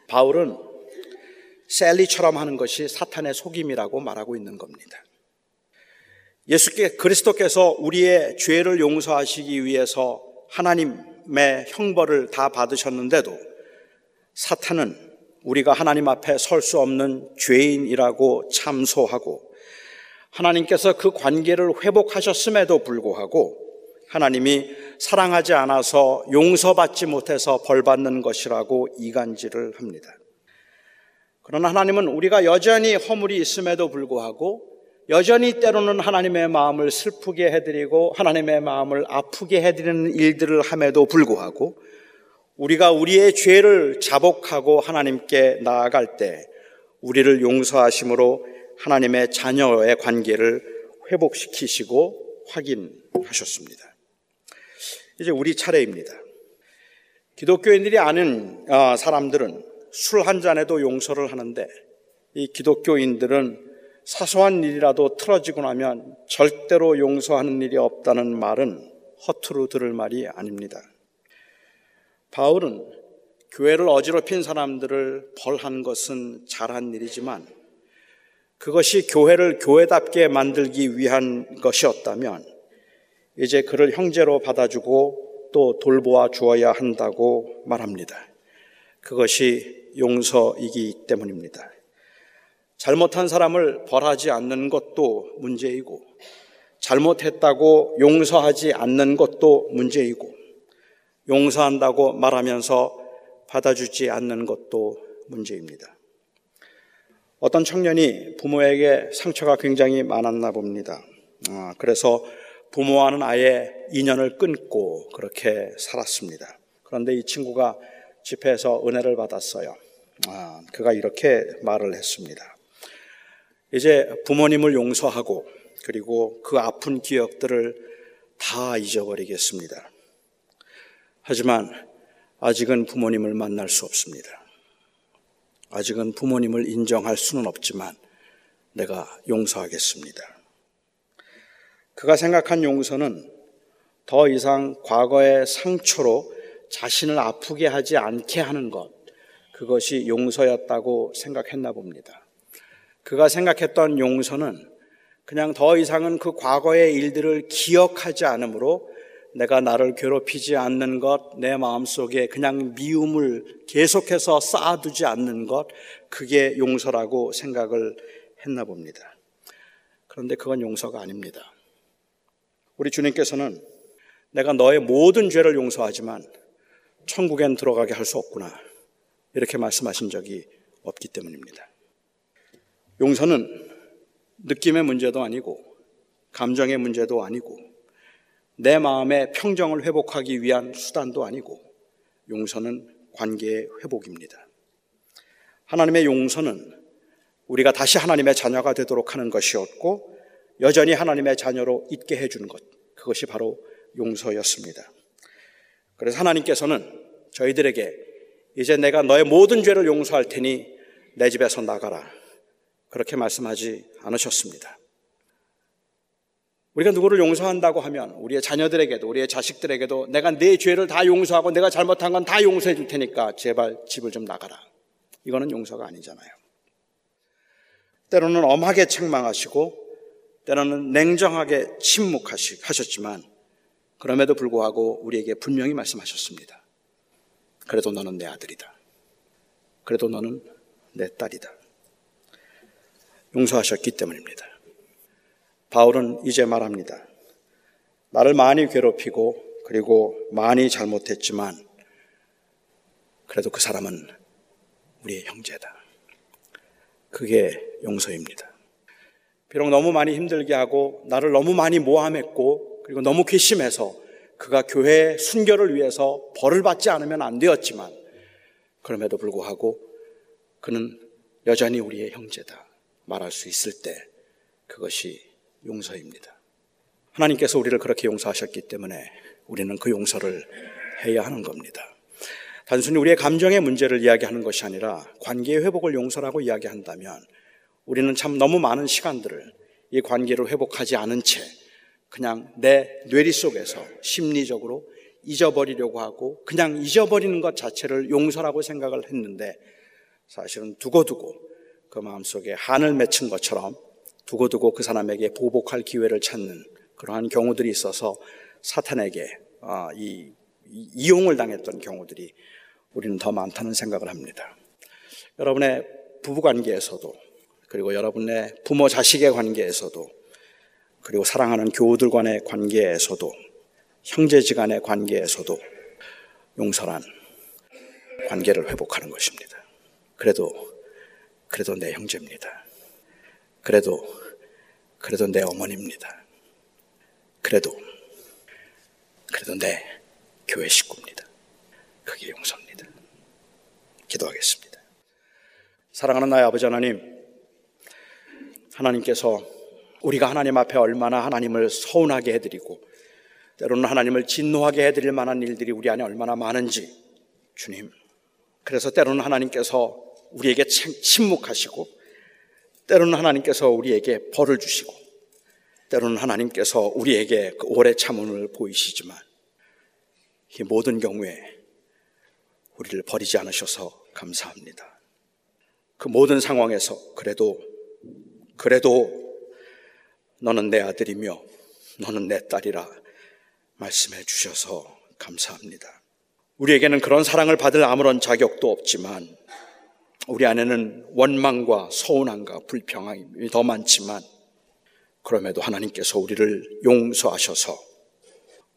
바울은 셀리처럼 하는 것이 사탄의 속임이라고 말하고 있는 겁니다. 예수께 그리스도께서 우리의 죄를 용서하시기 위해서 하나님의 형벌을 다 받으셨는데도 사탄은 우리가 하나님 앞에 설 수 없는 죄인이라고 참소하고 하나님께서 그 관계를 회복하셨음에도 불구하고 하나님이 사랑하지 않아서 용서받지 못해서 벌받는 것이라고 이간질을 합니다. 그러나 하나님은 우리가 여전히 허물이 있음에도 불구하고 여전히 때로는 하나님의 마음을 슬프게 해드리고 하나님의 마음을 아프게 해드리는 일들을 함에도 불구하고 우리가 우리의 죄를 자복하고 하나님께 나아갈 때 우리를 용서하심으로 하나님의 자녀의 관계를 회복시키시고 확인하셨습니다. 이제 우리 차례입니다. 기독교인들이 아는 어, 사람들은 술 한 잔에도 용서를 하는데 이 기독교인들은 사소한 일이라도 틀어지고 나면 절대로 용서하는 일이 없다는 말은 허투루 들을 말이 아닙니다. 바울은 교회를 어지럽힌 사람들을 벌한 것은 잘한 일이지만 그것이 교회를 교회답게 만들기 위한 것이었다면 이제 그를 형제로 받아주고 또 돌보아 주어야 한다고 말합니다. 그것이 용서이기 때문입니다. 잘못한 사람을 벌하지 않는 것도 문제이고, 잘못했다고 용서하지 않는 것도 문제이고, 용서한다고 말하면서 받아주지 않는 것도 문제입니다. 어떤 청년이 부모에게 상처가 굉장히 많았나 봅니다. 그래서 부모와는 아예 인연을 끊고 그렇게 살았습니다. 그런데 이 친구가 집회에서 은혜를 받았어요. 아, 그가 이렇게 말을 했습니다. 이제 부모님을 용서하고 그리고 그 아픈 기억들을 다 잊어버리겠습니다. 하지만 아직은 부모님을 만날 수 없습니다. 아직은 부모님을 인정할 수는 없지만 내가 용서하겠습니다. 그가 생각한 용서는 더 이상 과거의 상처로 자신을 아프게 하지 않게 하는 것, 그것이 용서였다고 생각했나 봅니다. 그가 생각했던 용서는 그냥 더 이상은 그 과거의 일들을 기억하지 않으므로 내가 나를 괴롭히지 않는 것, 내 마음속에 그냥 미움을 계속해서 쌓아두지 않는 것, 그게 용서라고 생각을 했나 봅니다. 그런데 그건 용서가 아닙니다. 우리 주님께서는 내가 너의 모든 죄를 용서하지만 천국엔 들어가게 할 수 없구나. 이렇게 말씀하신 적이 없기 때문입니다. 용서는 느낌의 문제도 아니고 감정의 문제도 아니고 내 마음의 평정을 회복하기 위한 수단도 아니고 용서는 관계의 회복입니다. 하나님의 용서는 우리가 다시 하나님의 자녀가 되도록 하는 것이었고 여전히 하나님의 자녀로 있게 해주는 것 그것이 바로 용서였습니다. 그래서 하나님께서는 저희들에게 이제 내가 너의 모든 죄를 용서할 테니 내 집에서 나가라. 그렇게 말씀하지 않으셨습니다. 우리가 누구를 용서한다고 하면 우리의 자녀들에게도 우리의 자식들에게도 내가 내 죄를 다 용서하고 내가 잘못한 건 다 용서해 줄 테니까 제발 집을 좀 나가라. 이거는 용서가 아니잖아요. 때로는 엄하게 책망하시고 때로는 냉정하게 침묵하셨지만 그럼에도 불구하고 우리에게 분명히 말씀하셨습니다. 그래도 너는 내 아들이다. 그래도 너는 내 딸이다. 용서하셨기 때문입니다. 바울은 이제 말합니다. 나를 많이 괴롭히고 그리고 많이 잘못했지만 그래도 그 사람은 우리의 형제다. 그게 용서입니다. 비록 너무 많이 힘들게 하고 나를 너무 많이 모함했고 그리고 너무 괘씸해서 그가 교회의 순결을 위해서 벌을 받지 않으면 안 되었지만 그럼에도 불구하고 그는 여전히 우리의 형제다 말할 수 있을 때 그것이 용서입니다. 하나님께서 우리를 그렇게 용서하셨기 때문에 우리는 그 용서를 해야 하는 겁니다. 단순히 우리의 감정의 문제를 이야기하는 것이 아니라 관계의 회복을 용서라고 이야기한다면 우리는 참 너무 많은 시간들을 이 관계를 회복하지 않은 채 그냥 내 뇌리 속에서 심리적으로 잊어버리려고 하고 그냥 잊어버리는 것 자체를 용서라고 생각을 했는데 사실은 두고두고 그 마음속에 한을 맺힌 것처럼 두고두고 그 사람에게 보복할 기회를 찾는 그러한 경우들이 있어서 사탄에게 아, 이 이용을 당했던 경우들이 우리는 더 많다는 생각을 합니다. 여러분의 부부 관계에서도 그리고 여러분의 부모 자식의 관계에서도 그리고 사랑하는 교우들 간의 관계에서도 형제지간의 관계에서도 용서란 관계를 회복하는 것입니다. 그래도 그래도 내 형제입니다. 그래도 그래도 내 어머니입니다. 그래도 그래도 내 교회 식구입니다. 그게 용서입니다. 기도하겠습니다. 사랑하는 나의 아버지 하나님, 하나님께서 우리가 하나님 앞에 얼마나 하나님을 서운하게 해드리고 때로는 하나님을 진노하게 해드릴 만한 일들이 우리 안에 얼마나 많은지 주님. 그래서 때로는 하나님께서 우리에게 침묵하시고 때로는 하나님께서 우리에게 벌을 주시고 때로는 하나님께서 우리에게 그 오래 참음을 보이시지만 이 모든 경우에 우리를 버리지 않으셔서 감사합니다. 그 모든 상황에서 그래도 그래도 너는 내 아들이며 너는 내 딸이라 말씀해 주셔서 감사합니다. 우리에게는 그런 사랑을 받을 아무런 자격도 없지만 우리 안에는 원망과 서운함과 불평함이 더 많지만 그럼에도 하나님께서 우리를 용서하셔서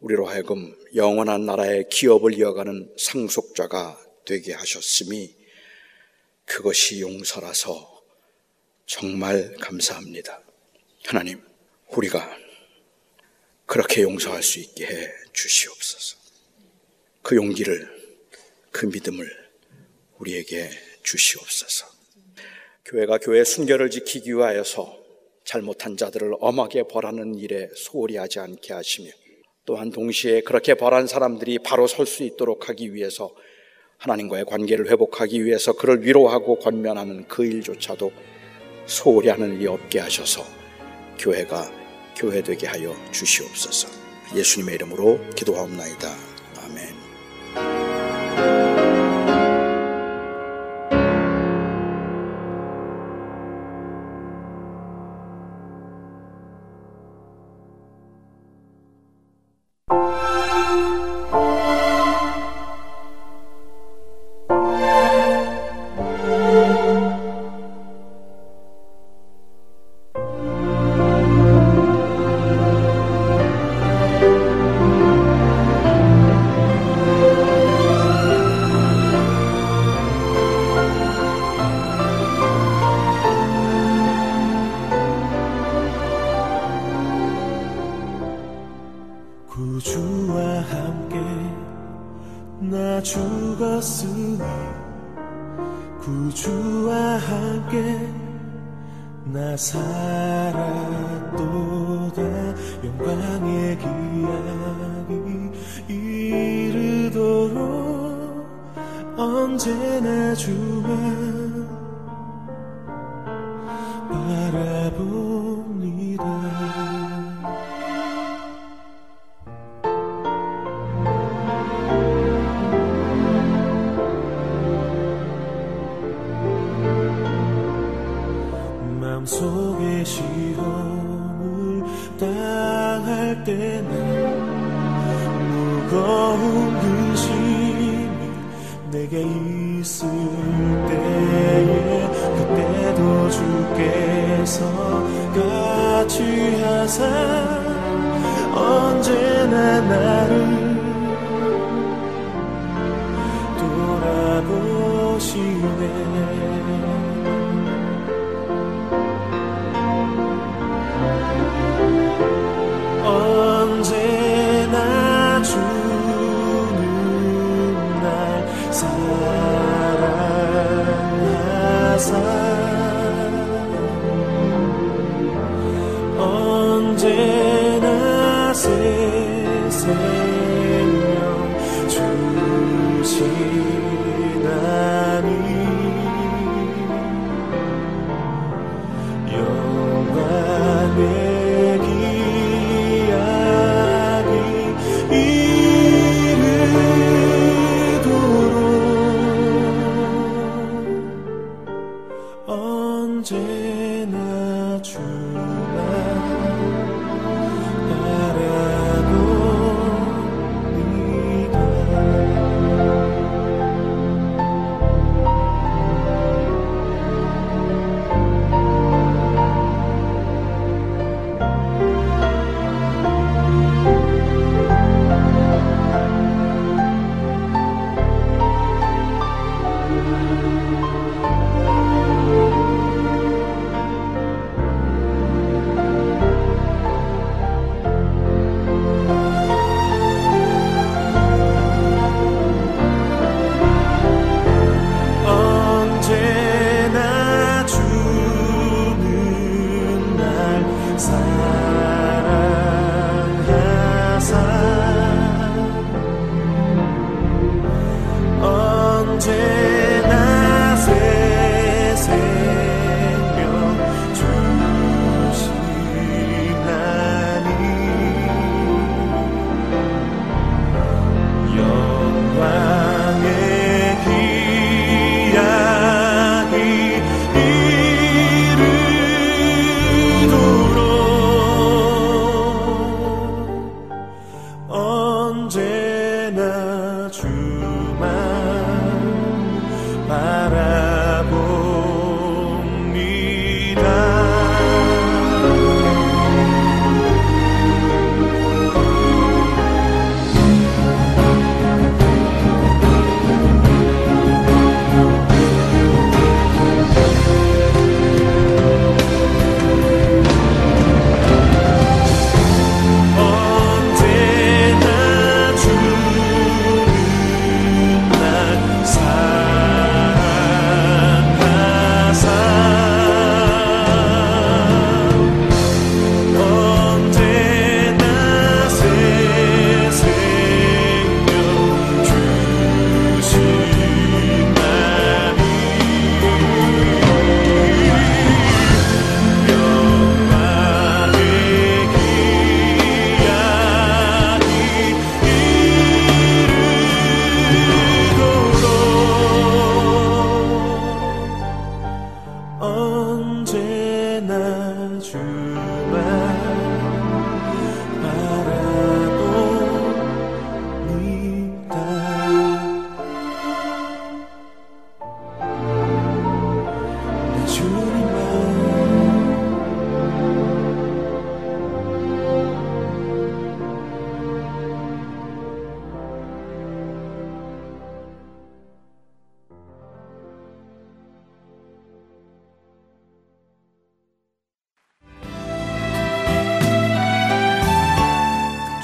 우리로 하여금 영원한 나라의 기업을 이어가는 상속자가 되게 하셨음이 그것이 용서라서 정말 감사합니다. 하나님, 우리가 그렇게 용서할 수 있게 해 주시옵소서. 그 용기를 그 믿음을 우리에게 주시옵소서. 교회가 교회 순결을 지키기 위하여서 잘못한 자들을 엄하게 벌하는 일에 소홀히 하지 않게 하시며 또한 동시에 그렇게 벌한 사람들이 바로 설 수 있도록 하기 위해서 하나님과의 관계를 회복하기 위해서 그를 위로하고 권면하는 그 일조차도 소홀히 하는 일이 없게 하셔서 교회가 교회되게 하여 주시옵소서. 예수님의 이름으로 기도하옵나이다. 아멘.